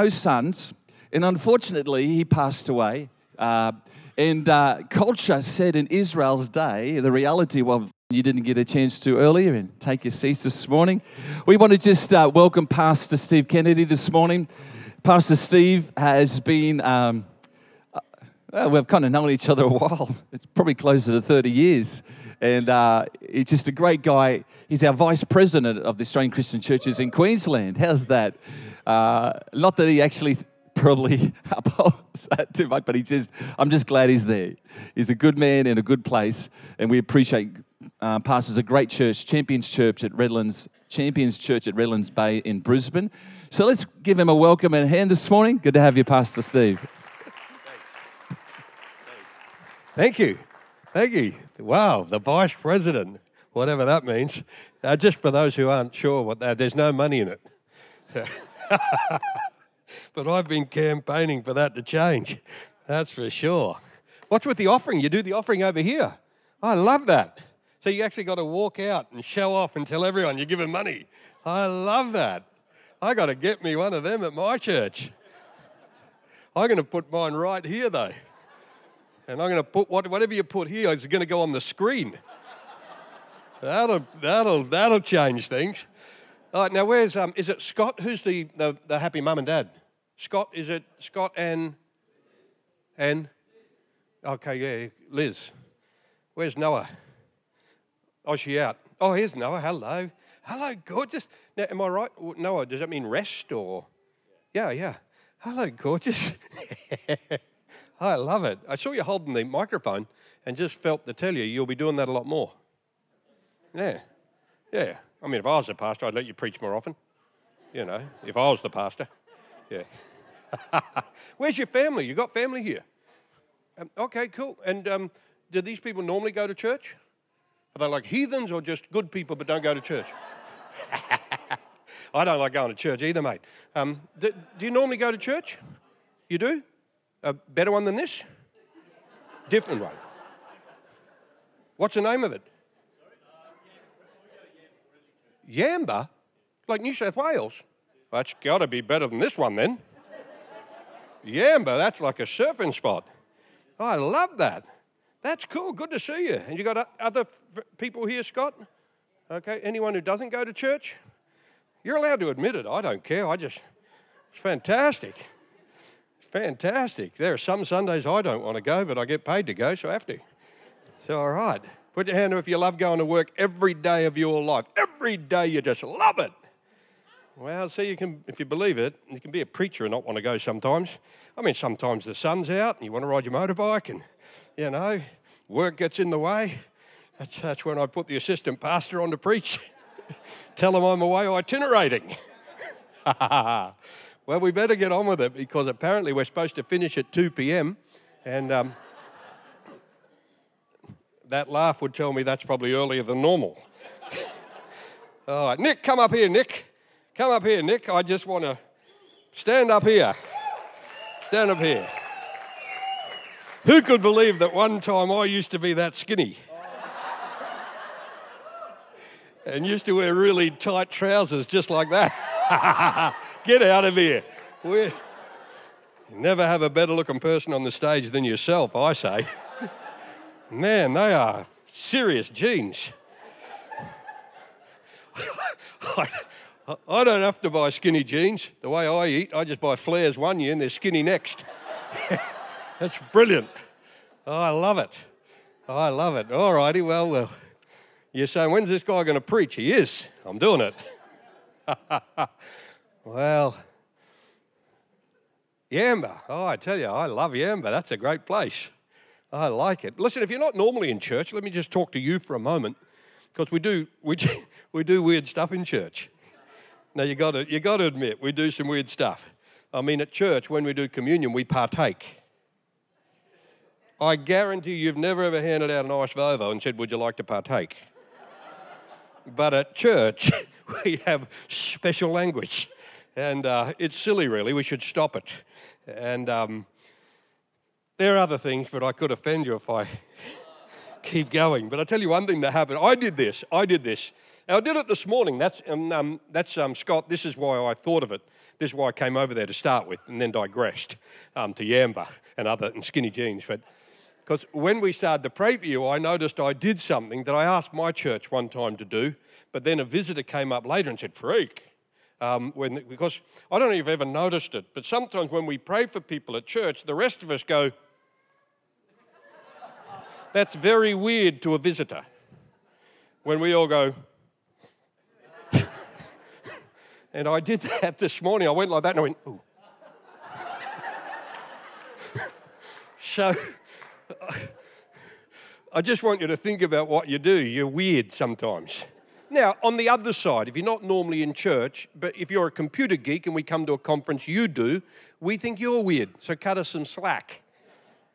no sons, and unfortunately, he passed away. Uh, and uh, culture said in Israel's day, the reality of you didn't get a chance to earlier and take your seats this morning. We want to just uh, welcome Pastor Steve Kennedy this morning. Pastor Steve has been, um, uh, we've kind of known each other a while. It's probably closer to 30 years. And uh, he's just a great guy. He's our vice president of the Australian Christian Churches in Queensland. How's that? Uh, not that he actually probably oppose that too much, but he just, I'm just glad he's there. He's a good man in a good place, and we appreciate uh, pastors a great church, Champions Church at Redlands, Champions Church at Redlands Bay in Brisbane. So let's give him a welcome and hand this morning. Good to have you, Pastor Steve. Thank you. Thank you. Wow, the vice president, whatever that means. Uh, just for those who aren't sure what that, there's no money in it. but I've been campaigning for that to change. That's for sure. What's with the offering? You do the offering over here. I love that. So you actually got to walk out and show off and tell everyone you're giving money. I love that. I got to get me one of them at my church. I'm going to put mine right here though. And I'm going to put whatever you put here is going to go on the screen. That'll, that'll, that'll change things. All right, now where's, um, is it Scott? Who's the, the, the happy mum and dad? Scott, is it Scott and, and, okay, yeah, Liz. Where's Noah? Oh, she out. Oh, here's Noah. Hello. Hello, gorgeous. Now, am I right? Noah, does that mean rest or? Yeah, yeah. Hello, gorgeous. I love it. I saw you holding the microphone and just felt to tell you you'll be doing that a lot more. Yeah. Yeah. I mean, if I was the pastor, I'd let you preach more often. You know, if I was the pastor. Yeah. Where's your family? You got family here? Um, okay, cool. And um, do these people normally go to church? Are they like heathens or just good people but don't go to church? I don't like going to church either, mate. Um, do, do, you normally go to church? You do? A better one than this? Different one. What's the name of it? Yamba? Like New South Wales? That's got to be better than this one then. Yamba, that's like a surfing spot. Oh, I love that. That's cool. Good to see you. And you got other people here, Scott? Okay. Anyone who doesn't go to church? You're allowed to admit it. I don't care. I just, it's fantastic. It's fantastic. There are some Sundays I don't want to go, but I get paid to go, so I have to. It's all right. Put your hand up if you love going to work every day of your life. Every day you just love it. Well, see, you can, if you believe it, you can be a preacher and not want to go sometimes. I mean, sometimes the sun's out and you want to ride your motorbike and, you know, work gets in the way. That's, that's when I put the assistant pastor on to preach. Tell him I'm away itinerating. well, we better get on with it because apparently we're supposed to finish at 2 p.m. And um, that laugh would tell me that's probably earlier than normal. All right, Nick, come up here, Nick. Come up here, Nick. I just want to stand up here. Stand up here. Who could believe that one time I used to be that skinny? and used to wear really tight trousers just like that. Get out of here. We're, never have a better looking person on the stage than yourself, I say. Man, they are serious jeans. I, don't have to buy skinny jeans. The way I eat, I just buy flares one year and they're skinny next. That's brilliant. Oh, I love it. Oh, I love it. All righty, well, well. You're saying, when's this guy going to preach? He is. I'm doing it. well, Yamba. Oh, I tell you, I love Yamba. That's a great place. I like it. Listen, if you're not normally in church, let me just talk to you for a moment, because we do we, we do weird stuff in church. Now you got to you got to admit we do some weird stuff. I mean, at church when we do communion, we partake. I guarantee you've never ever handed out an ice vovo and said, "Would you like to partake?" but at church we have special language, and uh, it's silly, really. We should stop it. And um, there are other things, but I could offend you if I keep going. But I'll tell you one thing that happened. I did this. I did this. I did it this morning. That's, um, um, that's um, Scott. This is why I thought of it. This is why I came over there to start with and then digressed um, to Yamba and other and skinny jeans. But because when we started to pray for you, I noticed I did something that I asked my church one time to do, but then a visitor came up later and said, Freak. Um, when, because I don't know if you've ever noticed it, but sometimes when we pray for people at church, the rest of us go, That's very weird to a visitor. When we all go, and I did that this morning. I went like that and I went, Ooh. so I just want you to think about what you do. You're weird sometimes. Now, on the other side, if you're not normally in church, but if you're a computer geek and we come to a conference, you do, we think you're weird. So cut us some slack.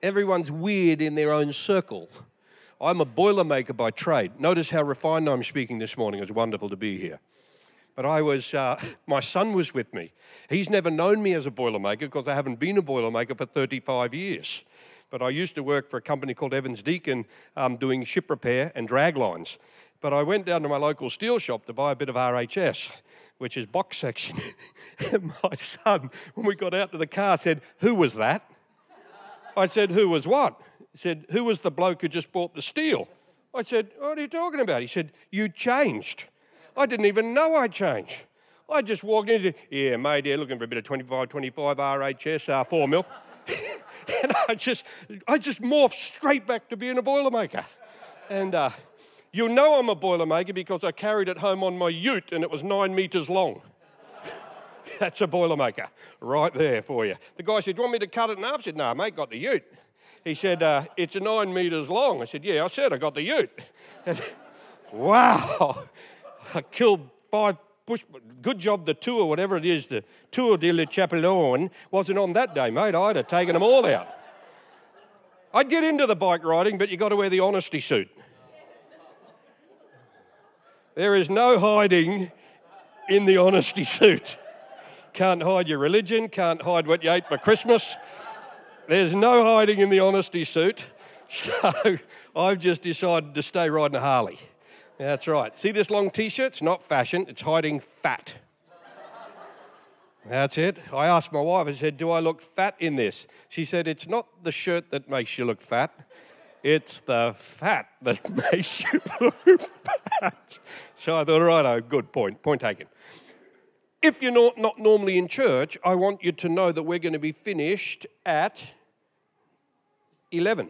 Everyone's weird in their own circle. I'm a boilermaker by trade. Notice how refined I'm speaking this morning. It's wonderful to be here. But I was, uh, my son was with me. He's never known me as a boilermaker because I haven't been a boilermaker for 35 years but I used to work for a company called Evans Deakin um, doing ship repair and drag lines. But I went down to my local steel shop to buy a bit of RHS, which is box section. and my son, when we got out to the car, said, Who was that? I said, Who was what? He said, Who was the bloke who just bought the steel? I said, What are you talking about? He said, You changed. I didn't even know I changed. I just walked in and said, Yeah, mate, yeah, looking for a bit of 25 25 RHS, uh, 4 mil. and I just, I just morphed straight back to being a Boilermaker. And uh, you'll know I'm a Boilermaker because I carried it home on my ute and it was nine metres long. That's a Boilermaker right there for you. The guy said, Do you want me to cut it in half? I said, No, mate, got the ute. He said, uh, It's nine metres long. I said, Yeah, I said I got the ute. And, wow, I killed five push, good job the tour, whatever it is, the Tour de la Chapelon wasn't on that day, mate. I'd have taken them all out. I'd get into the bike riding, but you got to wear the honesty suit. There is no hiding in the honesty suit. Can't hide your religion, can't hide what you ate for Christmas. There's no hiding in the honesty suit. So I've just decided to stay riding a Harley. That's right. See this long t shirt? It's not fashion, it's hiding fat. That's it. I asked my wife, I said, Do I look fat in this? She said, It's not the shirt that makes you look fat, it's the fat that makes you look fat. So I thought, right, oh, good point. Point taken. If you're not, not normally in church, I want you to know that we're going to be finished at 11.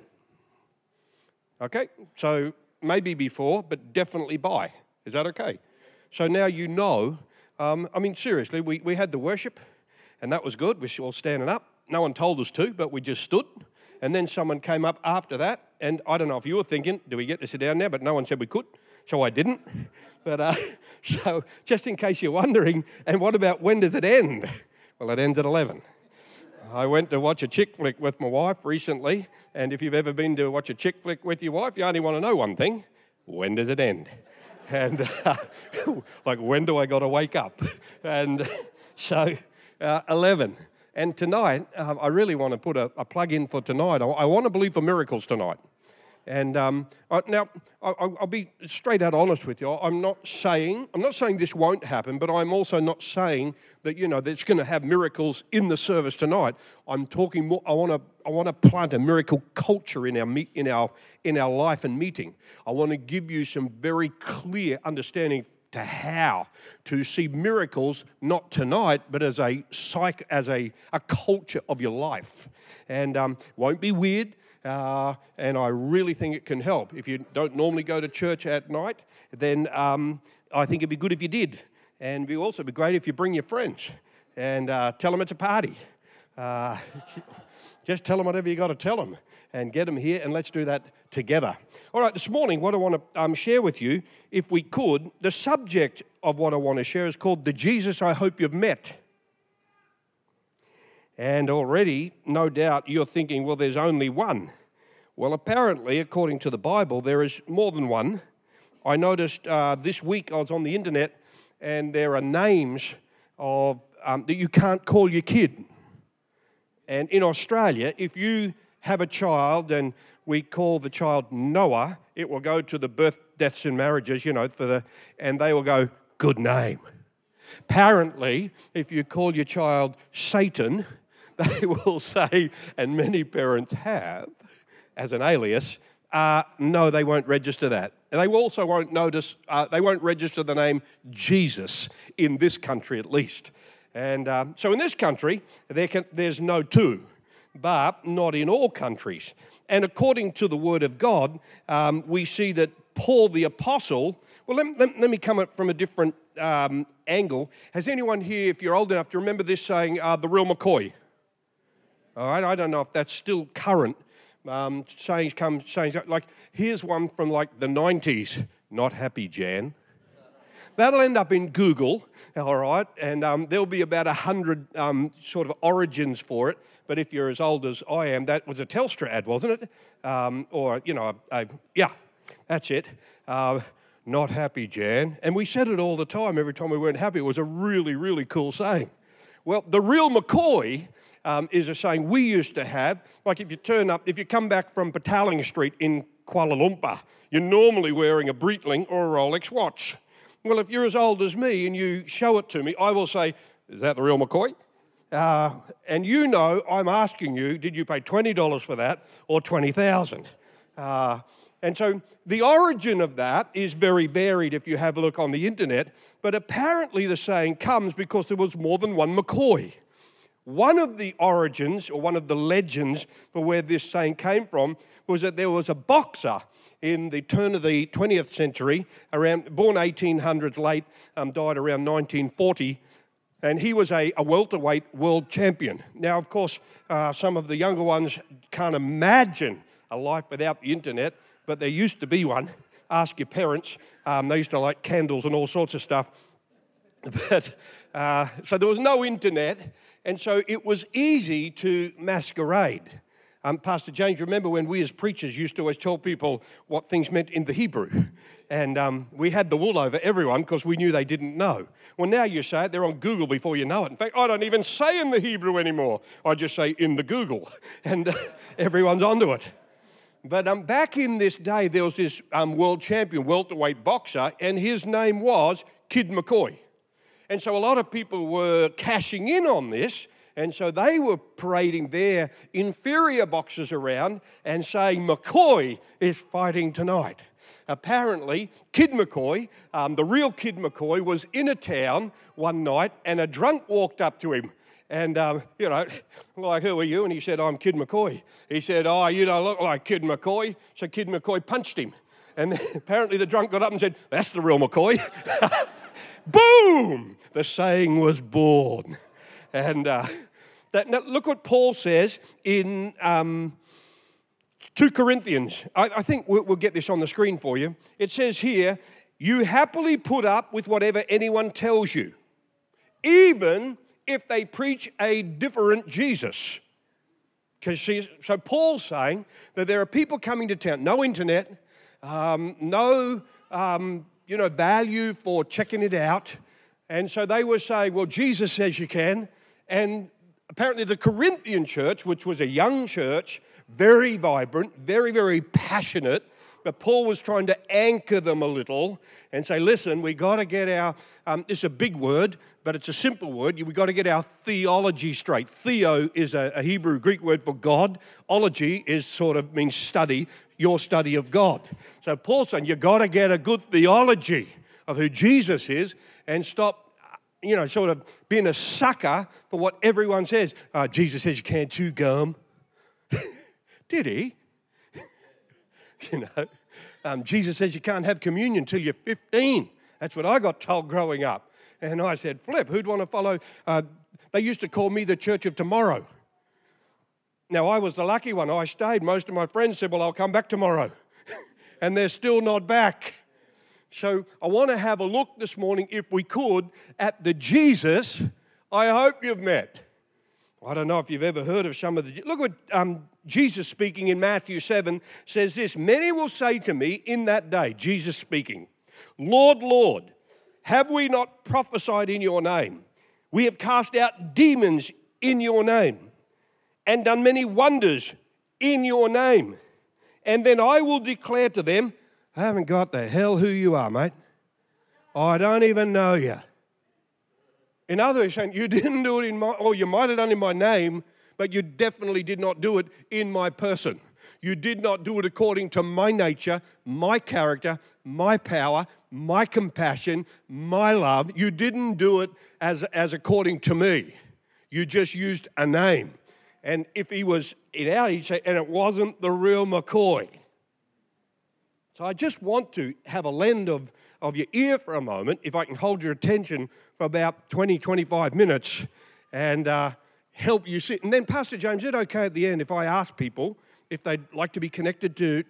Okay? So maybe before, but definitely by. Is that okay? So now you know. Um, I mean, seriously, we, we had the worship, and that was good. We're all standing up. No one told us to, but we just stood. And then someone came up after that, and I don't know if you were thinking, do we get to sit down now? But no one said we could, so I didn't. But uh, so just in case you're wondering, and what about when does it end? Well, it ends at 11. I went to watch a chick flick with my wife recently, and if you've ever been to watch a chick flick with your wife, you only want to know one thing when does it end? And uh, like, when do I got to wake up? And so, uh, 11. And tonight, uh, I really want to put a, a plug in for tonight. I, I want to believe for miracles tonight. And um, I, now, I, will be straight out honest with you. I'm not saying I'm not saying this won't happen, but I'm also not saying that you know that's going to have miracles in the service tonight. I'm talking more. I want to I want to plant a miracle culture in our meet, in our in our life and meeting. I want to give you some very clear understanding to how to see miracles not tonight, but as a psych as a a culture of your life, and um, won't be weird uh, and I really think it can help. If you don't normally go to church at night, then um, I think it'd be good if you did. And it'd also be great if you bring your friends and uh, tell them it's a party. Uh, just tell them whatever you got to tell them and get them here, and let's do that together. All right, this morning, what I want to um, share with you, if we could, the subject of what I want to share is called The Jesus I Hope You've Met. And already, no doubt, you're thinking, well, there's only one. Well, apparently, according to the Bible, there is more than one. I noticed uh, this week I was on the internet and there are names of, um, that you can't call your kid. And in Australia, if you have a child and we call the child Noah, it will go to the birth, deaths, and marriages, you know, for the, and they will go, good name. Apparently, if you call your child Satan, they will say, and many parents have, as an alias, uh, no, they won't register that. And they also won't notice, uh, they won't register the name Jesus in this country at least. And um, so in this country, there can, there's no two, but not in all countries. And according to the Word of God, um, we see that Paul the Apostle, well, let, let, let me come at from a different um, angle. Has anyone here, if you're old enough to remember this saying, uh, the real McCoy? All right, I don't know if that's still current. Um, sayings come, sayings like here's one from like the 90s. Not happy, Jan. That'll end up in Google, all right, and um, there'll be about a hundred um, sort of origins for it. But if you're as old as I am, that was a Telstra ad, wasn't it? Um, or you know, a, a, yeah, that's it. Uh, not happy, Jan. And we said it all the time. Every time we weren't happy, it was a really, really cool saying. Well, the real McCoy um, is a saying we used to have. Like if you turn up, if you come back from Petaling Street in Kuala Lumpur, you're normally wearing a Breitling or a Rolex watch. Well, if you're as old as me and you show it to me, I will say, Is that the real McCoy? Uh, and you know, I'm asking you, did you pay $20 for that or 20000 uh, and so the origin of that is very varied if you have a look on the internet, but apparently the saying comes because there was more than one McCoy. One of the origins, or one of the legends for where this saying came from, was that there was a boxer in the turn of the 20th century, around born 1800s late, um, died around 1940, and he was a, a welterweight world champion. Now, of course, uh, some of the younger ones can't imagine a life without the internet, but there used to be one. Ask your parents. Um, they used to light candles and all sorts of stuff. But uh, so there was no internet, and so it was easy to masquerade. Um, Pastor James, remember when we as preachers used to always tell people what things meant in the Hebrew? And um, we had the wool over everyone because we knew they didn't know. Well, now you say it, they're on Google before you know it. In fact, I don't even say in the Hebrew anymore. I just say in the Google, and uh, everyone's onto it. But um, back in this day, there was this um, world champion welterweight boxer, and his name was Kid McCoy. And so a lot of people were cashing in on this and so they were parading their inferior boxes around and saying, McCoy is fighting tonight. Apparently, Kid McCoy, um, the real Kid McCoy, was in a town one night and a drunk walked up to him. And, um, you know, like, who are you? And he said, I'm Kid McCoy. He said, Oh, you don't look like Kid McCoy. So Kid McCoy punched him. And apparently the drunk got up and said, That's the real McCoy. Boom! The saying was born. And uh, that, look what Paul says in um, 2 Corinthians. I, I think we'll, we'll get this on the screen for you. It says here, You happily put up with whatever anyone tells you, even if they preach a different Jesus. Because so Paul's saying that there are people coming to town, no internet, um, no um, you know value for checking it out, and so they were saying, well, Jesus says you can, and apparently the Corinthian church, which was a young church, very vibrant, very, very passionate, but Paul was trying to anchor them a little and say, listen, we got to get our, um, it's a big word, but it's a simple word. We got to get our theology straight. Theo is a, a Hebrew Greek word for God. Ology is sort of means study, your study of God. So Paul's saying, you got to get a good theology of who Jesus is and stop you know, sort of being a sucker for what everyone says. Uh, Jesus says you can't chew gum. Did he? you know, um, Jesus says you can't have communion until you're 15. That's what I got told growing up. And I said, Flip, who'd want to follow? Uh, they used to call me the church of tomorrow. Now, I was the lucky one. I stayed. Most of my friends said, Well, I'll come back tomorrow. and they're still not back. So I want to have a look this morning, if we could, at the Jesus I hope you've met. I don't know if you've ever heard of some of the. Look what um, Jesus speaking in Matthew 7 says this Many will say to me in that day, Jesus speaking, Lord, Lord, have we not prophesied in your name? We have cast out demons in your name and done many wonders in your name. And then I will declare to them, I haven't got the hell who you are, mate. I don't even know you. In other words, you didn't do it in my, or you might have done it in my name, but you definitely did not do it in my person. You did not do it according to my nature, my character, my power, my compassion, my love. You didn't do it as, as according to me. You just used a name. And if he was in our, he'd say, and it wasn't the real McCoy. So I just want to have a lend of, of your ear for a moment, if I can hold your attention for about 20, 25 minutes and uh, help you sit. And then, Pastor James, is it okay at the end if I ask people if they'd like to be connected to,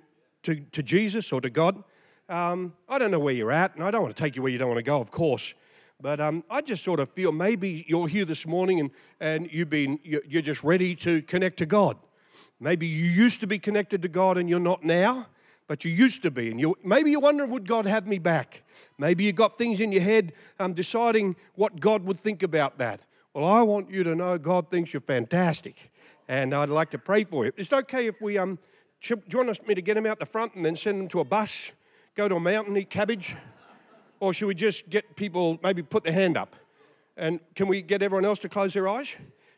to, to Jesus or to God? Um, I don't know where you're at, and I don't want to take you where you don't want to go, of course. But um, I just sort of feel maybe you're here this morning and, and you've been, you're just ready to connect to God. Maybe you used to be connected to God and you're not now but you used to be. And you, maybe you're wondering, would God have me back? Maybe you've got things in your head um, deciding what God would think about that. Well, I want you to know God thinks you're fantastic. And I'd like to pray for you. It's okay if we, um, do you want me to get them out the front and then send them to a bus, go to a mountain, eat cabbage? Or should we just get people, maybe put their hand up? And can we get everyone else to close their eyes?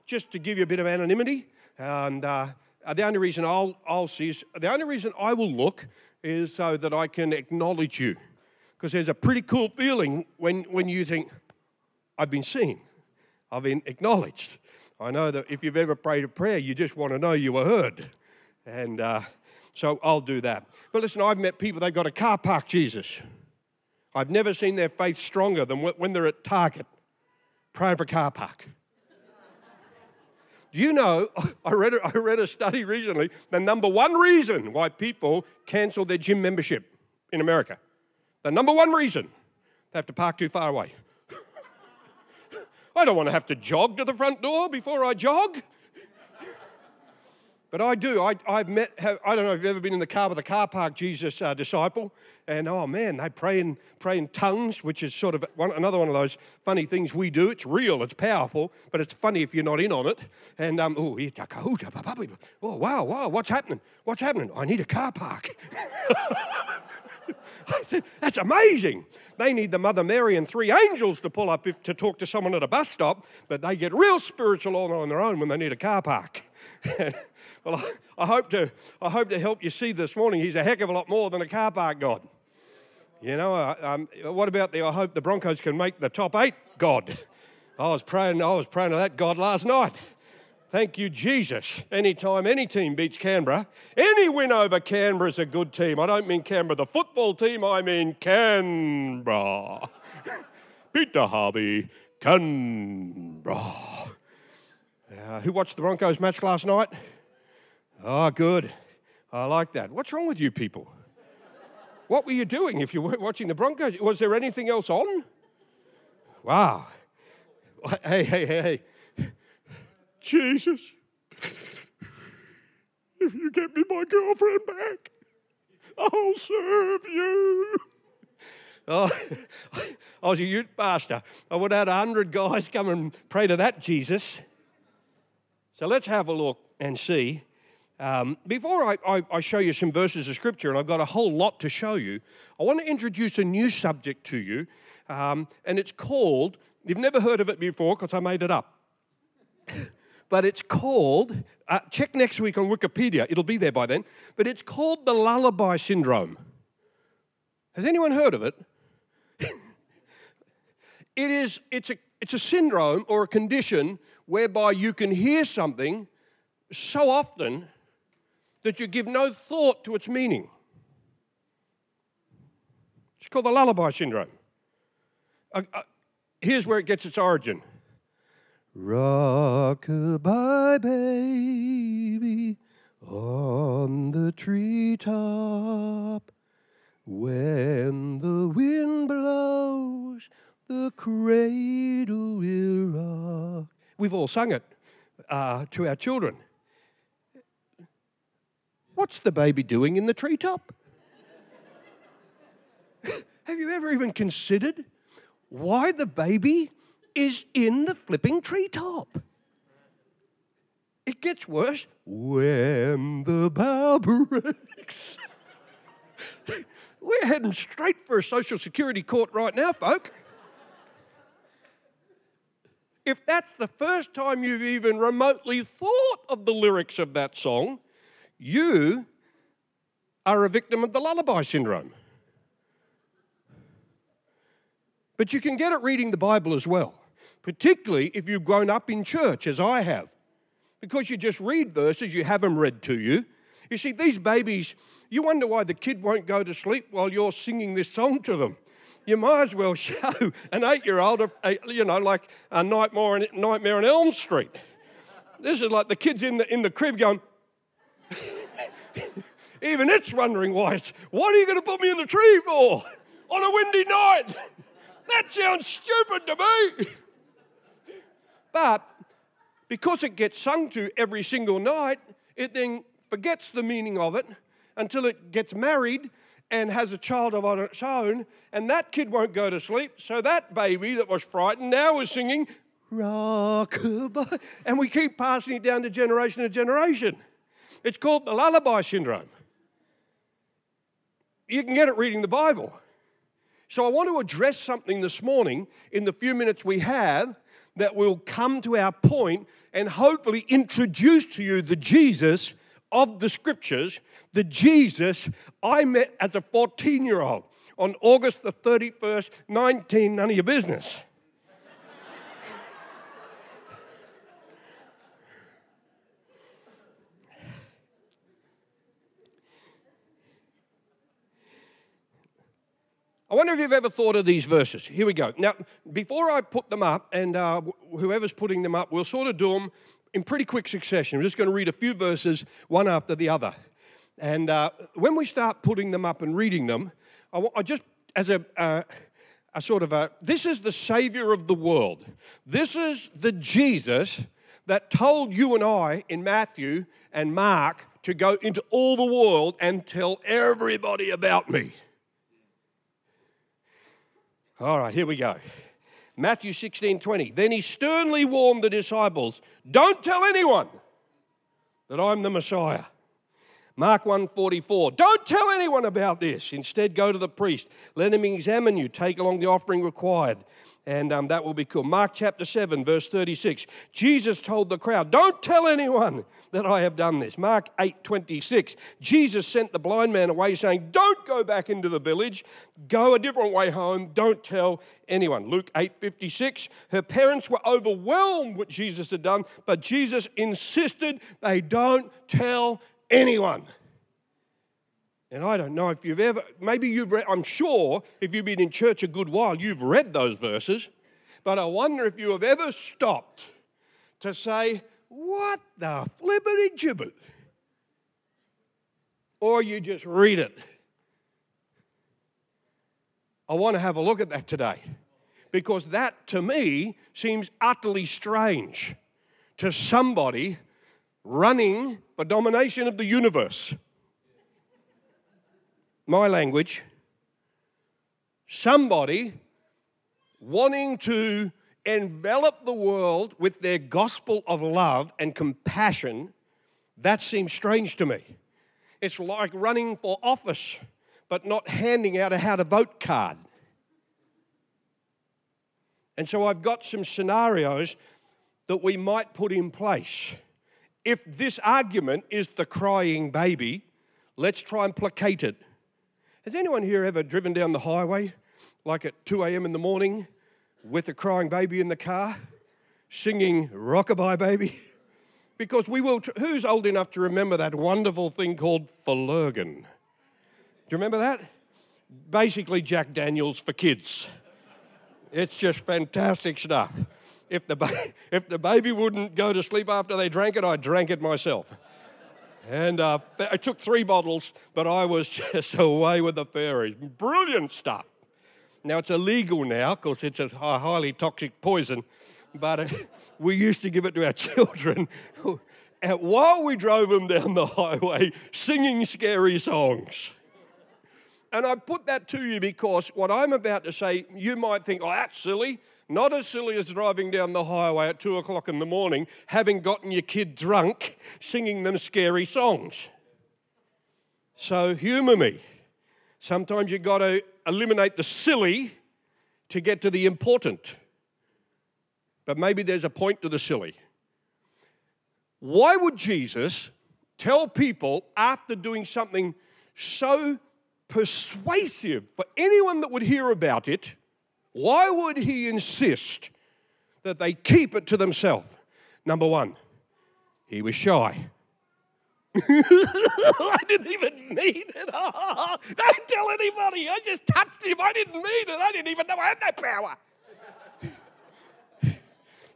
Just to give you a bit of anonymity. And uh, uh, the only reason I'll, I'll see is, the only reason I will look is so that I can acknowledge you. Because there's a pretty cool feeling when, when you think, I've been seen, I've been acknowledged. I know that if you've ever prayed a prayer, you just want to know you were heard. And uh, so I'll do that. But listen, I've met people, they've got a car park Jesus. I've never seen their faith stronger than when they're at Target praying for car park. Do you know, I read, a, I read a study recently the number one reason why people cancel their gym membership in America. The number one reason they have to park too far away. I don't want to have to jog to the front door before I jog. But I do. I, have met, have, I don't know if you've ever been in the car with a car park Jesus uh, disciple, and oh man, they pray in, pray in tongues, which is sort of one, another one of those funny things we do. It's real, it's powerful, but it's funny if you're not in on it. And, um, oh, oh wow, wow, what's happening? What's happening? I need a car park. I said, that's amazing. They need the Mother Mary and three angels to pull up if, to talk to someone at a bus stop, but they get real spiritual all on their own when they need a car park. well, I, I, hope to, I hope to help you see this morning. He's a heck of a lot more than a car park God. You know, um, what about the I hope the Broncos can make the top eight God? I was praying, I was praying to that God last night. Thank you, Jesus. Anytime any team beats Canberra, any win over Canberra is a good team. I don't mean Canberra, the football team, I mean Canberra. Peter Harvey, Canberra. Uh, who watched the Broncos match last night? Oh, good. I like that. What's wrong with you people? What were you doing if you weren't watching the Broncos? Was there anything else on? Wow. Hey, hey, hey, hey. Jesus, if you get me my girlfriend back, I'll serve you. Oh, I was a youth pastor. I would have had a hundred guys come and pray to that Jesus. So let's have a look and see. Um, before I, I, I, show you some verses of scripture, and I've got a whole lot to show you, I want to introduce a new subject to you, um, and it's called, you've never heard of it before because I made it up, but it's called, uh, check next week on Wikipedia, it'll be there by then, but it's called the lullaby syndrome. Has anyone heard of it? it is, it's a, it's a syndrome or a condition whereby you can hear something so often that you give no thought to its meaning. It's called the lullaby syndrome. Uh, uh, here's where it gets its origin. Rock-a-bye, baby, on the treetop. When the wind blows, the cradle will rock. We've all sung it uh, to our children. What's the baby doing in the treetop? Have you ever even considered why the baby is in the flipping treetop? It gets worse when the bough breaks. We're heading straight for a social security court right now, folk. if that's the first time you've even remotely thought of the lyrics of that song, you are a victim of the lullaby syndrome. But you can get it reading the Bible as well, particularly if you've grown up in church, as I have. Because you just read verses, you have them read to you. You see, these babies, you wonder why the kid won't go to sleep while you're singing this song to them you might as well show an eight year old, you know, like a nightmare, nightmare on Elm Street. This is like the kids in the, in the crib going, even it's wondering why it's, what are you going to put me in the tree for on a windy night? That sounds stupid to me. But because it gets sung to every single night, it then forgets the meaning of it until it gets married and has a child of its own, and that kid won't go to sleep. So that baby that was frightened now is singing and we keep passing it down to generation to generation. It's called the lullaby syndrome. You can get it reading the Bible. So I want to address something this morning in the few minutes we have that will come to our point and hopefully introduce to you the Jesus of the scriptures, the Jesus I met as a 14 year old on August the 31st, 19, none of your business. I wonder if you've ever thought of these verses. Here we go. Now, before I put them up, and uh, whoever's putting them up, we'll sort of do them in pretty quick succession. We're just going to read a few verses, one after the other. And uh, when we start putting them up and reading them, I, I just, as a, uh, a sort of a, this is the Savior of the world. This is the Jesus that told you and I in Matthew and Mark to go into all the world and tell everybody about me. All right, here we go. Matthew 16 20. Then he sternly warned the disciples don't tell anyone that I'm the Messiah. Mark 1:44. Don't tell anyone about this. Instead, go to the priest. Let him examine you. Take along the offering required and um, that will be cool. Mark chapter 7, verse 36. Jesus told the crowd, Don't tell anyone that I have done this. Mark 8, 26. Jesus sent the blind man away, saying, Don't go back into the village, go a different way home, don't tell anyone. Luke 8, 56. Her parents were overwhelmed what Jesus had done, but Jesus insisted they don't tell anyone. And I don't know if you've ever, maybe you've read, I'm sure if you've been in church a good while, you've read those verses. But I wonder if you have ever stopped to say, What the flippity gibbet? Or you just read it. I want to have a look at that today because that to me seems utterly strange to somebody running the domination of the universe my language, somebody wanting to envelop the world with their gospel of love and compassion, that seems strange to me. It's like running for office, but not handing out a how to vote card. And so I've got some scenarios that we might put in place. If this argument is the crying baby, let's try and placate it. Has anyone here ever driven down the highway, like at 2 a.m. in the morning, with a crying baby in the car, singing Rockabye Baby? Because we will, who's old enough to remember that wonderful thing called Flerken? Do you remember that? Basically, Jack Daniels for kids. It's just fantastic stuff. If the, ba- if the baby wouldn't go to sleep after they drank it, I drank it myself. And uh, I took three bottles, but I was just away with the fairies. Brilliant stuff. Now it's illegal now because it's a highly toxic poison, but uh, we used to give it to our children and while we drove them down the highway singing scary songs. And I put that to you because what I'm about to say, you might think, oh, that's silly. Not as silly as driving down the highway at two o'clock in the morning, having gotten your kid drunk, singing them scary songs. So, humour me. Sometimes you've got to eliminate the silly to get to the important. but maybe there's a point to the silly. Why would Jesus tell people after doing something so persuasive for anyone that would hear about it, why would he insist that they keep it to themselves? Number one, he was shy. I didn't even mean it. don't tell anybody. I just touched him. I didn't mean it. I didn't even know I had that power.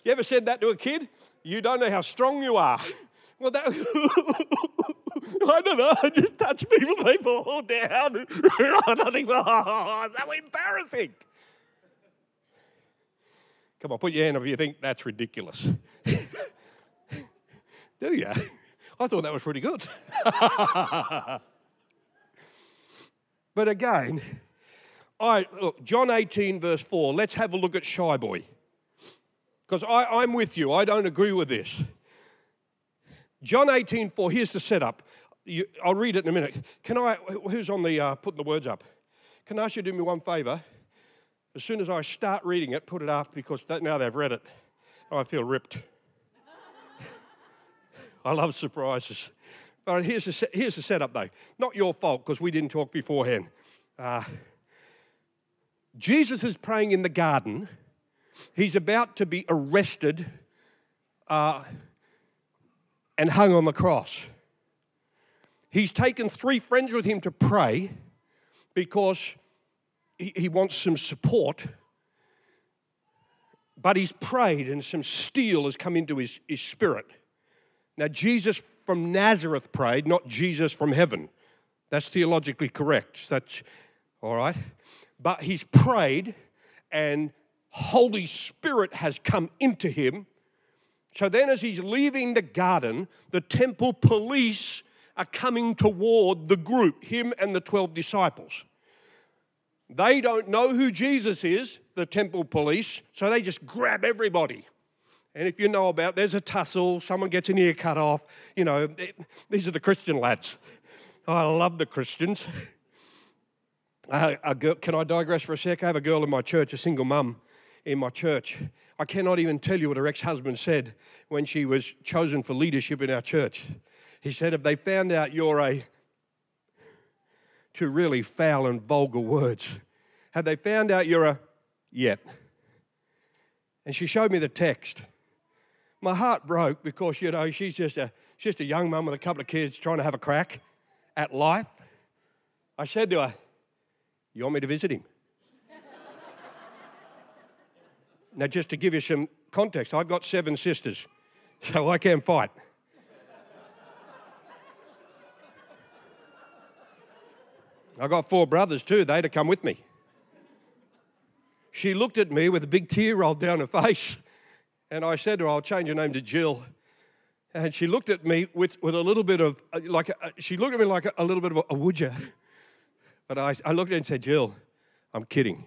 you ever said that to a kid? You don't know how strong you are. Well, that. I don't know. I just touch people, they fall down. I think, oh, so embarrassing. Come on, put your hand up if you think that's ridiculous. Do you? I thought that was pretty good. but again, I look, John 18, verse 4, let's have a look at Shy Boy. Because I'm with you, I don't agree with this. John 18, 4, here's the setup. You, I'll read it in a minute. Can I, who's on the, uh, putting the words up? Can I ask you to do me one favor? As soon as I start reading it, put it up because now they've read it. I feel ripped. I love surprises. Right, here's the, here's the setup though. Not your fault because we didn't talk beforehand. Uh, Jesus is praying in the garden. He's about to be arrested uh, and hung on the cross. He's taken three friends with him to pray because he, wants some support. But he's prayed and some steel has come into his, his spirit. Now, Jesus from Nazareth prayed, not Jesus from heaven. That's theologically correct. That's all right. But he's prayed, and Holy Spirit has come into him. So then, as he's leaving the garden, the temple police are coming toward the group, him and the 12 disciples. They don't know who Jesus is, the temple police, so they just grab everybody. And if you know about, there's a tussle, someone gets an ear cut off. You know, it, these are the Christian lads. Oh, I love the Christians. Girl, can I digress for a sec? I have a girl in my church, a single mum in my church. I cannot even tell you what her ex husband said when she was chosen for leadership in our church. He said, If they found out you're a, two really foul and vulgar words, have they found out you're a, yet? And she showed me the text my heart broke because, you know, she's just a, she's just a young mum with a couple of kids trying to have a crack at life. I said to her, You want me to visit him? now, just to give you some context, I've got seven sisters, so I can fight. I got four brothers too, they'd have come with me. She looked at me with a big tear rolled down her face. And I said to her, I'll change your name to Jill. And she looked at me with, with a little bit of, uh, like, a, she looked at me like a, a little bit of a, a would you? But I, I looked at her and said, Jill, I'm kidding,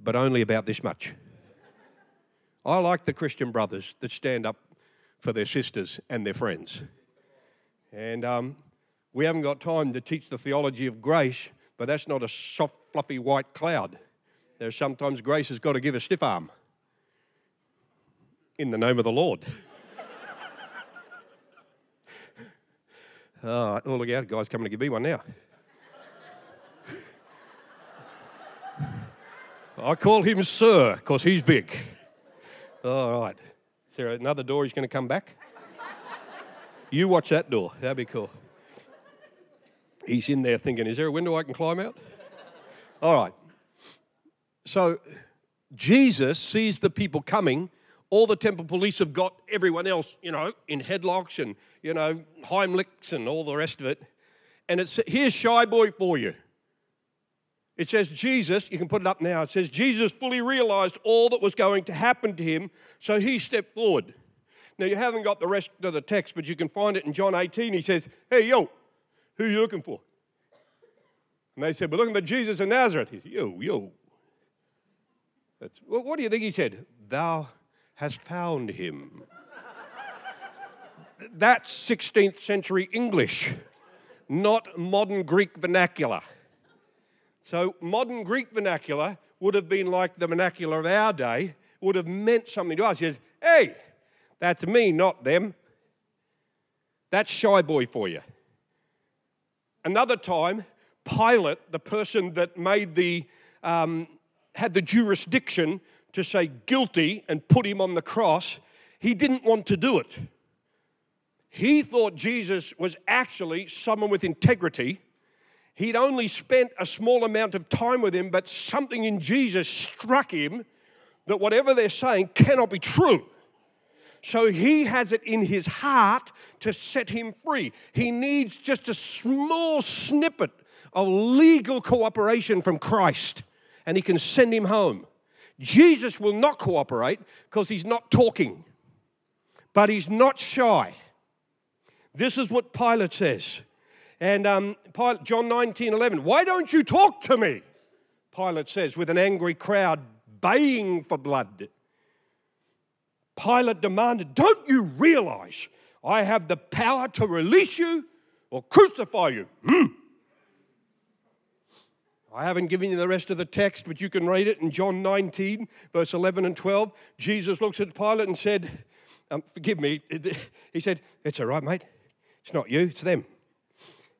but only about this much. I like the Christian brothers that stand up for their sisters and their friends. And um, we haven't got time to teach the theology of grace, but that's not a soft, fluffy white cloud. There's sometimes grace has got to give a stiff arm in the name of the Lord. All right, oh, look out, guy's coming to give me one now. I call him Sir because he's big. All right. Is there another door he's going to come back? You watch that door. That'd be cool. He's in there thinking, is there a window I can climb out? All right. So Jesus sees the people coming all the temple police have got everyone else, you know, in headlocks and, you know, Heimlichs and all the rest of it. And it's here's Shy Boy for you. It says Jesus, you can put it up now. It says Jesus fully realized all that was going to happen to him, so he stepped forward. Now, you haven't got the rest of the text, but you can find it in John 18. He says, Hey, yo, who are you looking for? And they said, We're looking for Jesus of Nazareth. He said, Yo, yo. That's, well, what do you think he said? Thou hast found him. That's 16th century English, not modern Greek vernacular. So, modern Greek vernacular would have been like the vernacular of our day, would have meant something to us. He says, Hey, that's me, not them. That's shy boy for you. Another time, Pilate, the person that made the, um, had the jurisdiction to say guilty and put him on the cross, he didn't want to do it. He thought Jesus was actually someone with integrity. He'd only spent a small amount of time with him, but something in Jesus struck him that whatever they're saying cannot be true. So he has it in his heart to set him free. He needs just a small snippet of legal cooperation from Christ, and he can send him home. Jesus will not cooperate because he's not talking, but he's not shy. This is what Pilate says. And um, Pilate, John 19 11, why don't you talk to me? Pilate says, with an angry crowd baying for blood. Pilate demanded, Don't you realize I have the power to release you or crucify you? Hmm. I haven't given you the rest of the text, but you can read it in John 19, verse 11 and 12. Jesus looks at Pilate and said, um, Forgive me. He said, It's all right, mate. It's not you, it's them.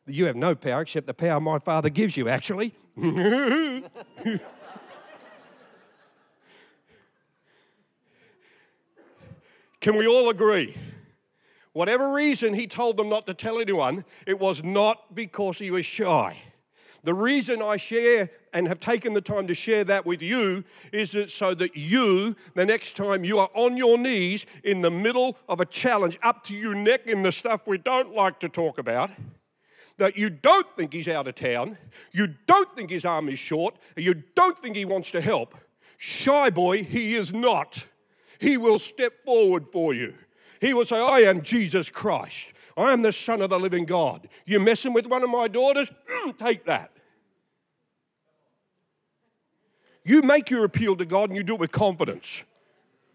You have no power except the power my Father gives you, actually. Can we all agree? Whatever reason he told them not to tell anyone, it was not because he was shy. The reason I share and have taken the time to share that with you is that so that you, the next time you are on your knees in the middle of a challenge, up to your neck in the stuff we don't like to talk about, that you don't think he's out of town, you don't think his arm is short, you don't think he wants to help. Shy boy, he is not. He will step forward for you. He will say, I am Jesus Christ. I am the Son of the living God. You messing with one of my daughters? Mm, take that. You make your appeal to God and you do it with confidence.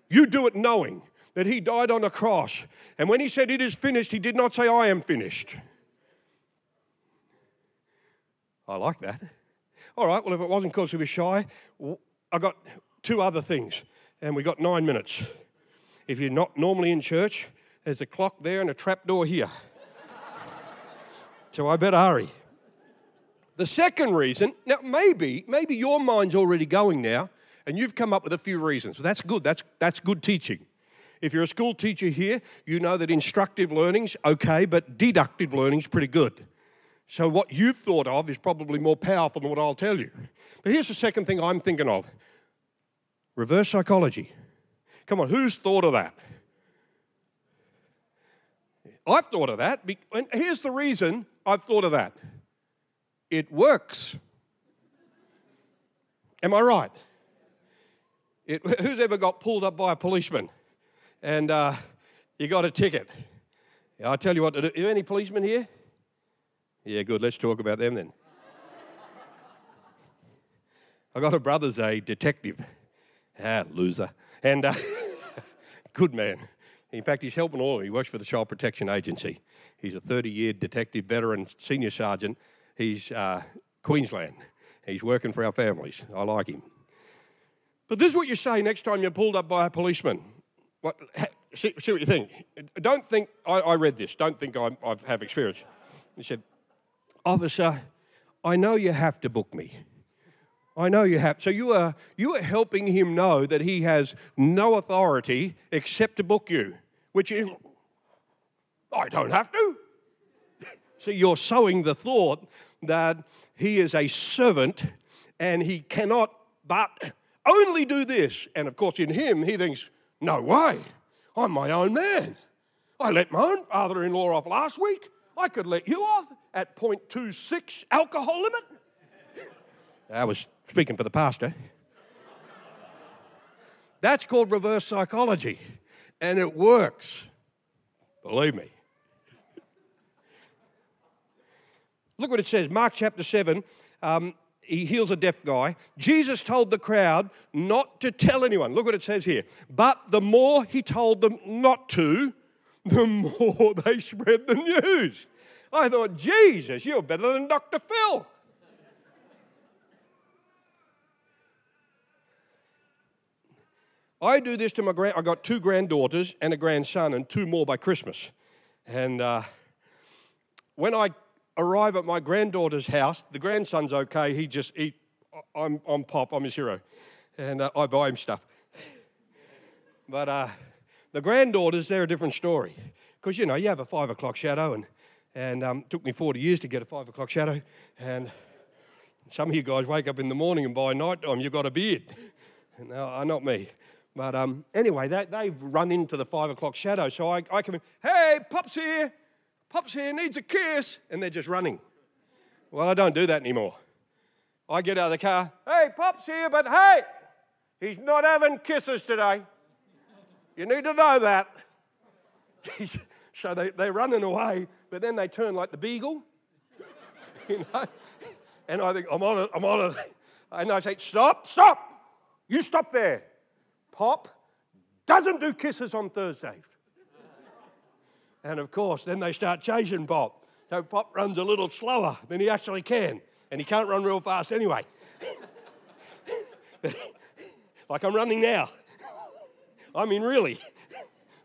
You do it knowing that He died on a cross. And when He said, It is finished, He did not say, I am finished. I like that. All right, well, if it wasn't because he was shy, I got two other things and we got nine minutes. If you're not normally in church, there's a clock there and a trap door here. so I better hurry. The second reason, now maybe, maybe your mind's already going now, and you've come up with a few reasons. So that's good. That's that's good teaching. If you're a school teacher here, you know that instructive learning's okay, but deductive learning's pretty good. So what you've thought of is probably more powerful than what I'll tell you. But here's the second thing I'm thinking of. Reverse psychology. Come on, who's thought of that? I've thought of that. And here's the reason I've thought of that it works. Am I right? It, who's ever got pulled up by a policeman and uh, you got a ticket? I'll tell you what to do. Are any policemen here? Yeah, good. Let's talk about them then. I got a brother's a detective. Ah, loser. And uh, good man. In fact, he's helping all. He works for the Child Protection Agency. He's a 30 year detective veteran, senior sergeant. He's uh, Queensland. He's working for our families. I like him. But this is what you say next time you're pulled up by a policeman. What, see, see what you think. Don't think, I, I read this, don't think I, I have experience. He said, Officer, I know you have to book me. I know you have. So you are you are helping him know that he has no authority except to book you, which is I don't have to. So you're sowing the thought that he is a servant and he cannot but only do this. And of course, in him, he thinks, no way, I'm my own man. I let my own father in law off last week. I could let you off at 0.26 alcohol limit. I was speaking for the pastor. That's called reverse psychology, and it works. Believe me. Look what it says, Mark chapter 7. Um, he heals a deaf guy. Jesus told the crowd not to tell anyone. Look what it says here. But the more he told them not to, the more they spread the news. I thought, Jesus, you're better than Dr. Phil. I do this to my grand. I got two granddaughters and a grandson, and two more by Christmas. And uh, when I arrive at my granddaughter's house, the grandson's okay. He just he, I'm I'm pop. I'm his hero, and uh, I buy him stuff. But uh, the granddaughters, they're a different story, because you know you have a five o'clock shadow, and and um, took me 40 years to get a five o'clock shadow, and some of you guys wake up in the morning and by night time you've got a beard. No, uh, not me. But um, anyway, they, they've run into the five o'clock shadow. So I, I come in, hey, Pop's here. Pop's here, needs a kiss. And they're just running. Well, I don't do that anymore. I get out of the car, hey, Pop's here, but hey, he's not having kisses today. You need to know that. so they, they're running away, but then they turn like the beagle. you know? And I think, I'm on it, I'm on it. And I say, stop, stop. You stop there. Pop doesn't do kisses on Thursdays. and of course, then they start chasing Pop. So Pop runs a little slower than he actually can. And he can't run real fast anyway. like I'm running now. I mean, really.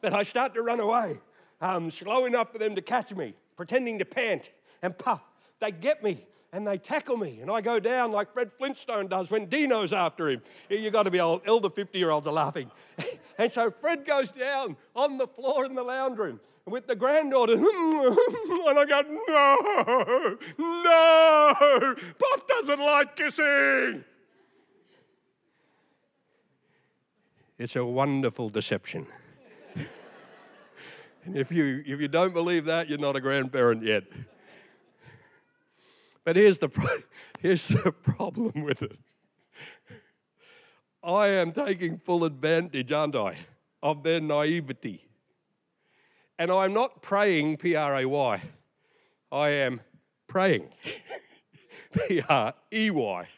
but I start to run away, um, slow enough for them to catch me, pretending to pant and puff. They get me and they tackle me, and I go down like Fred Flintstone does when Dino's after him. You've got to be old, elder 50 year olds are laughing. and so Fred goes down on the floor in the lounge room with the granddaughter, and I go, no, no, Pop doesn't like kissing. It's a wonderful deception. and if you, if you don't believe that, you're not a grandparent yet. But here's the, here's the problem with it. I am taking full advantage, aren't I, of their naivety. And I'm not praying, P R A Y. I am praying, P R E Y,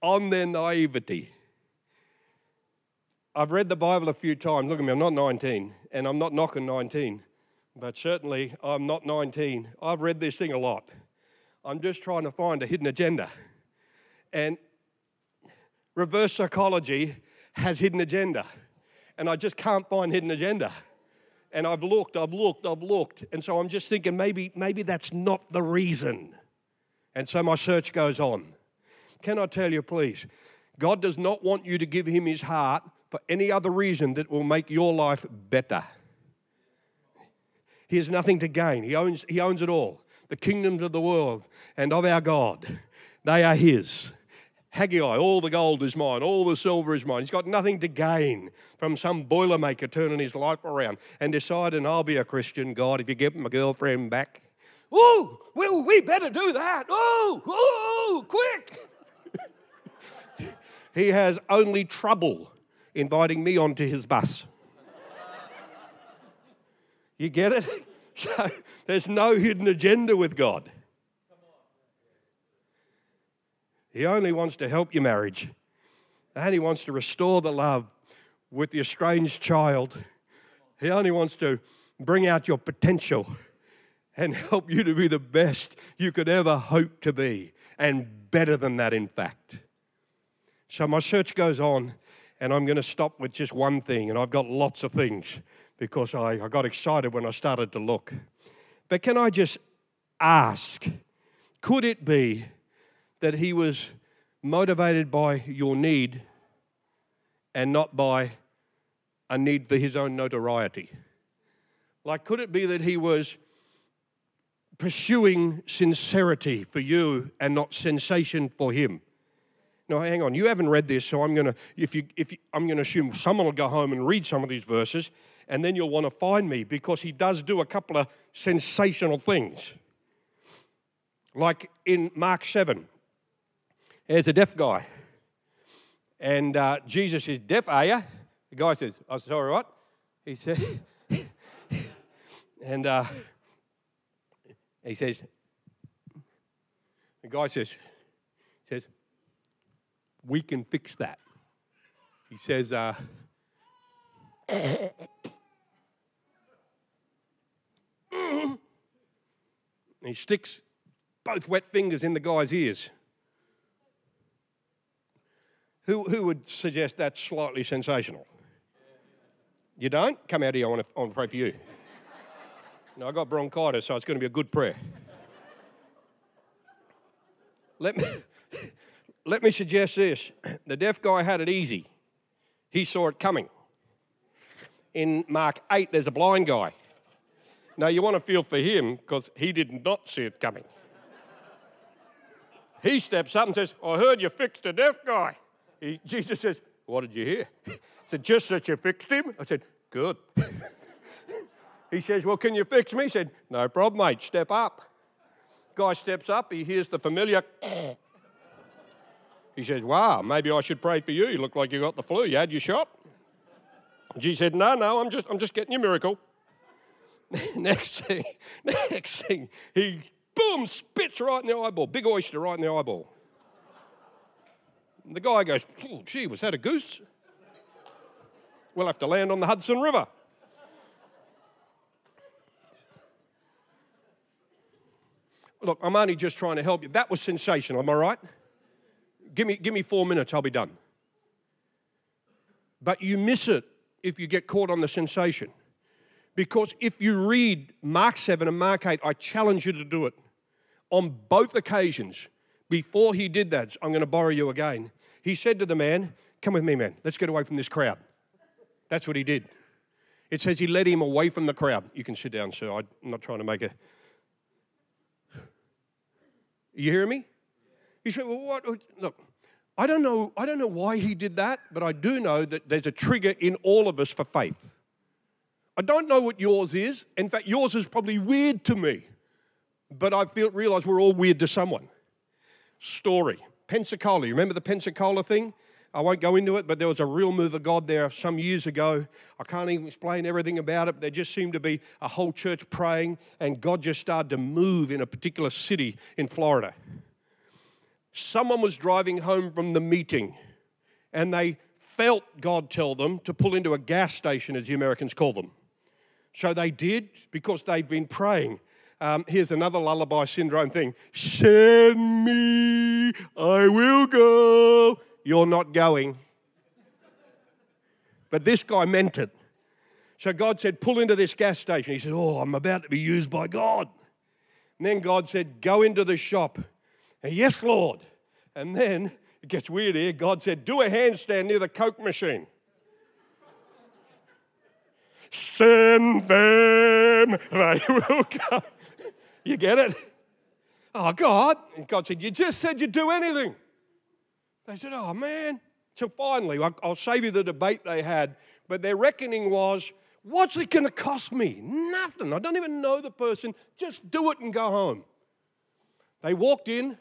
on their naivety. I've read the Bible a few times. Look at me, I'm not 19, and I'm not knocking 19, but certainly I'm not 19. I've read this thing a lot. I'm just trying to find a hidden agenda. And reverse psychology has hidden agenda. And I just can't find hidden agenda. And I've looked, I've looked, I've looked. And so I'm just thinking maybe, maybe that's not the reason. And so my search goes on. Can I tell you, please? God does not want you to give him his heart for any other reason that will make your life better. He has nothing to gain, he owns, he owns it all the kingdoms of the world and of our God. They are His. Haggai, all the gold is mine, all the silver is mine. He's got nothing to gain from some boilermaker turning his life around and deciding, I'll be a Christian, God, if you give my girlfriend back. Ooh, well, we better do that. Ooh, ooh, quick. he has only trouble inviting me onto his bus. You get it? So there's no hidden agenda with God. He only wants to help your marriage, and He wants to restore the love with the estranged child. He only wants to bring out your potential and help you to be the best you could ever hope to be, and better than that, in fact. So my search goes on, and I'm going to stop with just one thing, and I've got lots of things because I, I got excited when I started to look. But can I just ask could it be that he was motivated by your need and not by a need for his own notoriety? Like, could it be that he was pursuing sincerity for you and not sensation for him? No, hang on. You haven't read this, so I'm gonna. If you, if you, I'm gonna assume someone will go home and read some of these verses, and then you'll want to find me because he does do a couple of sensational things. Like in Mark 7, there's a deaf guy. And uh, Jesus is deaf, are you? The guy says, Oh, sorry, what? He said, and uh, he says, the guy says, says, we can fix that. He says, uh, he sticks both wet fingers in the guy's ears. Who, who would suggest that's slightly sensational? You don't? Come out here, I want to, I want to pray for you. No, I got bronchitis, so it's going to be a good prayer. Let me, let me suggest this the deaf guy had it easy, he saw it coming. In Mark 8, there's a blind guy. Now, you want to feel for him because he did not see it coming. He steps up and says, I heard you fixed a deaf guy. He, Jesus says, What did you hear? He said, Just that you fixed him. I said, Good. he says, Well, can you fix me? He said, No problem, mate. Step up. Guy steps up. He hears the familiar. he says, Wow, maybe I should pray for you. You look like you got the flu. You had your shot. Jesus said, No, no, I'm just, I'm just getting your miracle. next thing, next thing, he boom spits right in the eyeball, big oyster right in the eyeball. And the guy goes, oh, "Gee, was that a goose?" We'll have to land on the Hudson River. Look, I'm only just trying to help you. That was sensational, am I right? Give me, give me four minutes, I'll be done. But you miss it if you get caught on the sensation. Because if you read Mark 7 and Mark 8, I challenge you to do it. On both occasions, before he did that, I'm going to borrow you again, he said to the man, Come with me, man, let's get away from this crowd. That's what he did. It says he led him away from the crowd. You can sit down, sir. I'm not trying to make a. You hear me? He said, Well, what? Look, I don't know, I don't know why he did that, but I do know that there's a trigger in all of us for faith. I don't know what yours is. In fact, yours is probably weird to me, but I feel realize we're all weird to someone. Story. Pensacola. You remember the Pensacola thing? I won't go into it, but there was a real move of God there some years ago. I can't even explain everything about it. But there just seemed to be a whole church praying, and God just started to move in a particular city in Florida. Someone was driving home from the meeting, and they felt God tell them to pull into a gas station, as the Americans call them. So they did because they've been praying. Um, here's another lullaby syndrome thing Send me, I will go. You're not going. But this guy meant it. So God said, Pull into this gas station. He said, Oh, I'm about to be used by God. And then God said, Go into the shop. And yes, Lord. And then it gets weird here. God said, Do a handstand near the Coke machine. Send them, they will come. You get it? Oh, God. And God said, You just said you'd do anything. They said, Oh, man. So finally, I'll save you the debate they had, but their reckoning was, What's it going to cost me? Nothing. I don't even know the person. Just do it and go home. They walked in,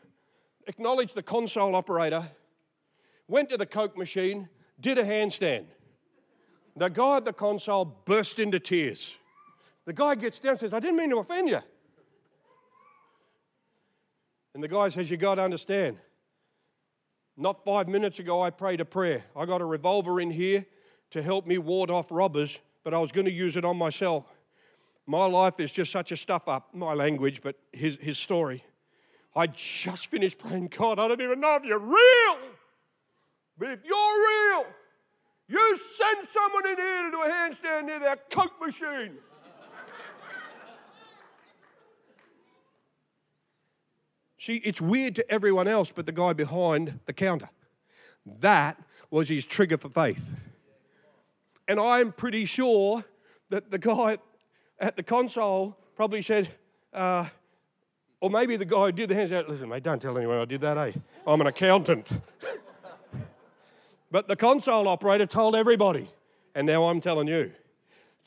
acknowledged the console operator, went to the Coke machine, did a handstand. The guy at the console burst into tears. The guy gets down and says, I didn't mean to offend you. And the guy says, You got to understand. Not five minutes ago, I prayed a prayer. I got a revolver in here to help me ward off robbers, but I was going to use it on myself. My life is just such a stuff up, my language, but his, his story. I just finished praying, God, I don't even know if you're real, but if you're real, you send someone in here to do a handstand near that Coke machine. See, it's weird to everyone else but the guy behind the counter. That was his trigger for faith. And I'm pretty sure that the guy at the console probably said, uh, or maybe the guy who did the hands out, listen, mate, don't tell anyone I did that, eh? I'm an accountant. but the console operator told everybody, and now I'm telling you.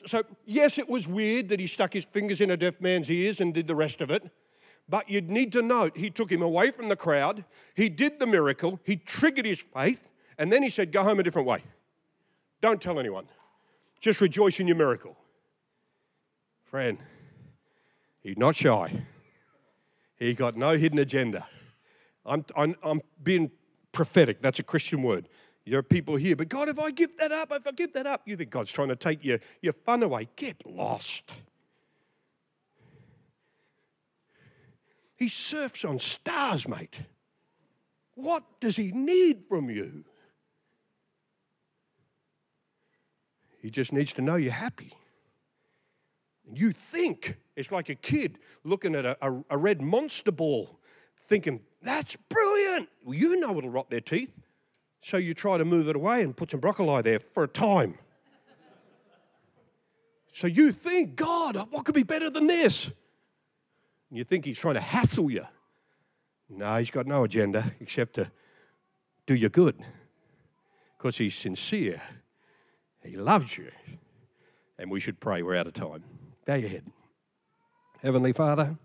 So, yes, it was weird that he stuck his fingers in a deaf man's ears and did the rest of it. But you'd need to note, he took him away from the crowd, he did the miracle, he triggered his faith, and then he said, Go home a different way. Don't tell anyone. Just rejoice in your miracle. Friend, he's not shy. He got no hidden agenda. I'm, I'm, I'm being prophetic. That's a Christian word. There are people here, but God, if I give that up, if I give that up, you think God's trying to take your, your fun away. Get lost. He surfs on stars, mate. What does he need from you? He just needs to know you're happy. And You think it's like a kid looking at a, a, a red monster ball, thinking, that's brilliant. Well, you know it'll rot their teeth. So you try to move it away and put some broccoli there for a time. so you think, God, what could be better than this? And you think he's trying to hassle you. No, he's got no agenda except to do you good because he's sincere. He loves you. And we should pray. We're out of time. Bow your head. Heavenly Father,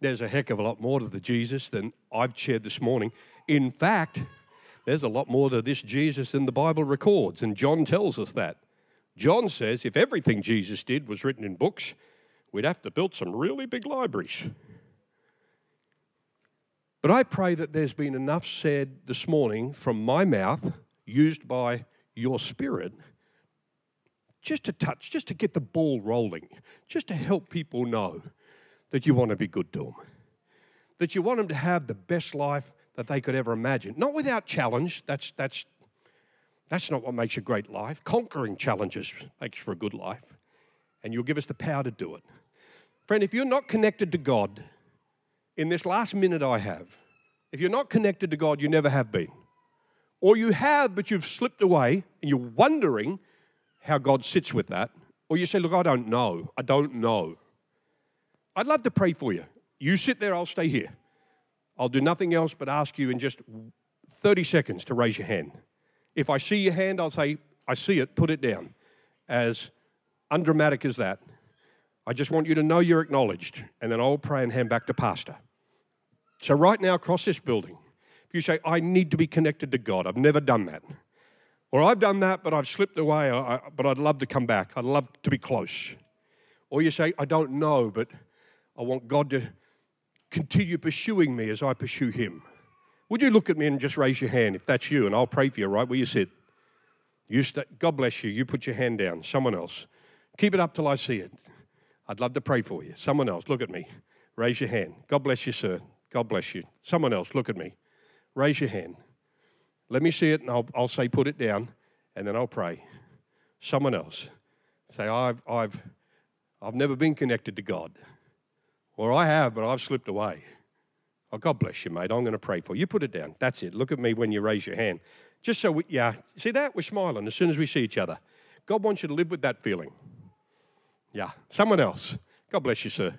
there's a heck of a lot more to the Jesus than I've shared this morning. In fact, there's a lot more to this Jesus than the Bible records, and John tells us that. John says if everything Jesus did was written in books, we'd have to build some really big libraries. But I pray that there's been enough said this morning from my mouth, used by your spirit, just to touch, just to get the ball rolling, just to help people know that you want to be good to them, that you want them to have the best life that they could ever imagine. Not without challenge, that's, that's, that's not what makes a great life. Conquering challenges makes for a good life, and you'll give us the power to do it. Friend, if you're not connected to God in this last minute I have, if you're not connected to God, you never have been. Or you have, but you've slipped away and you're wondering how God sits with that. Or you say, Look, I don't know. I don't know. I'd love to pray for you. You sit there, I'll stay here. I'll do nothing else but ask you in just 30 seconds to raise your hand. If I see your hand, I'll say, I see it, put it down. As undramatic as that. I just want you to know you're acknowledged, and then I'll pray and hand back to Pastor. So, right now, across this building, if you say, I need to be connected to God, I've never done that. Or I've done that, but I've slipped away, but I'd love to come back. I'd love to be close. Or you say, I don't know, but I want God to continue pursuing me as I pursue Him. Would you look at me and just raise your hand if that's you, and I'll pray for you right where you sit. You st- God bless you. You put your hand down. Someone else. Keep it up till I see it. I'd love to pray for you. Someone else, look at me. Raise your hand. God bless you, sir. God bless you. Someone else, look at me. Raise your hand. Let me see it, and I'll, I'll say, put it down, and then I'll pray. Someone else. Say, I've, I've, I've never been connected to God. Or I have, but I've slipped away. Oh, God bless you, mate. I'm going to pray for you. You put it down. That's it. Look at me when you raise your hand. Just so we, yeah, see that? We're smiling as soon as we see each other. God wants you to live with that feeling. Yeah. Someone else. God bless you, sir.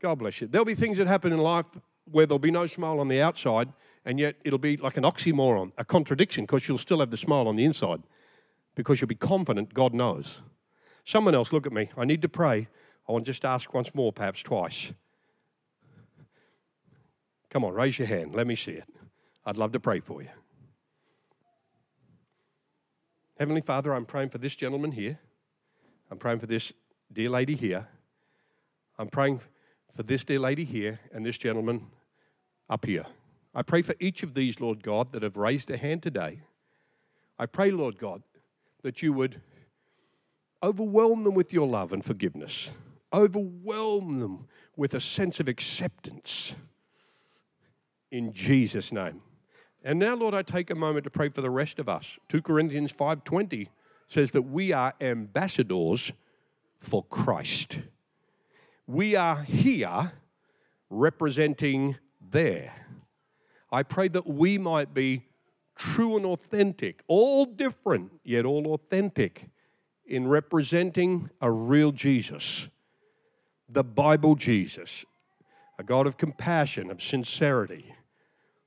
God bless you. There'll be things that happen in life where there'll be no smile on the outside, and yet it'll be like an oxymoron, a contradiction, because you'll still have the smile on the inside because you'll be confident God knows. Someone else, look at me. I need to pray. I want to just ask once more, perhaps twice. Come on, raise your hand. Let me see it. I'd love to pray for you. Heavenly Father, I'm praying for this gentleman here. I'm praying for this dear lady here. I'm praying for this dear lady here and this gentleman up here. I pray for each of these, Lord God, that have raised a hand today. I pray, Lord God, that you would overwhelm them with your love and forgiveness, overwhelm them with a sense of acceptance in Jesus' name. And now, Lord, I take a moment to pray for the rest of us. 2 Corinthians 5:20 says that we are ambassadors for Christ. We are here representing there. I pray that we might be true and authentic, all different, yet all authentic in representing a real Jesus, the Bible Jesus, a God of compassion, of sincerity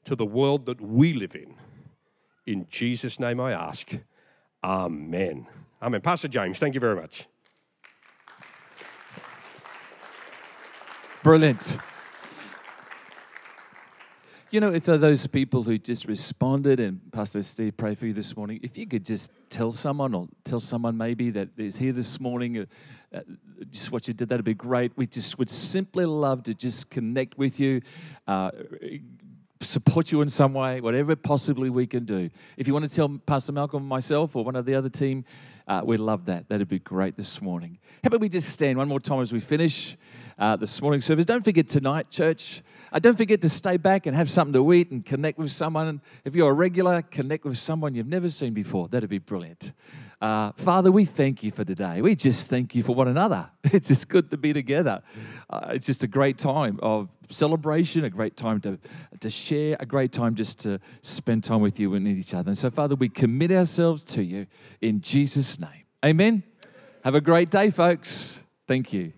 to the world that we live in. In Jesus' name I ask. Amen. Amen. Pastor James, thank you very much. Brilliant. You know, if are those people who just responded, and Pastor Steve prayed for you this morning, if you could just tell someone or tell someone maybe that is here this morning, uh, uh, just what you did, that'd be great. We just would simply love to just connect with you, uh, support you in some way, whatever possibly we can do. If you want to tell Pastor Malcolm, myself, or one of the other team, uh, we'd love that. That'd be great this morning. How about we just stand one more time as we finish? uh, this morning service. Don't forget tonight, church. Uh, don't forget to stay back and have something to eat and connect with someone. If you're a regular, connect with someone you've never seen before. That'd be brilliant. Uh, Father, we thank you for today. We just thank you for one another. It's just good to be together. Uh, it's just a great time of celebration, a great time to, to share, a great time just to spend time with you and each other. And so, Father, we commit ourselves to you in Jesus' name. Amen. Have a great day, folks. Thank you.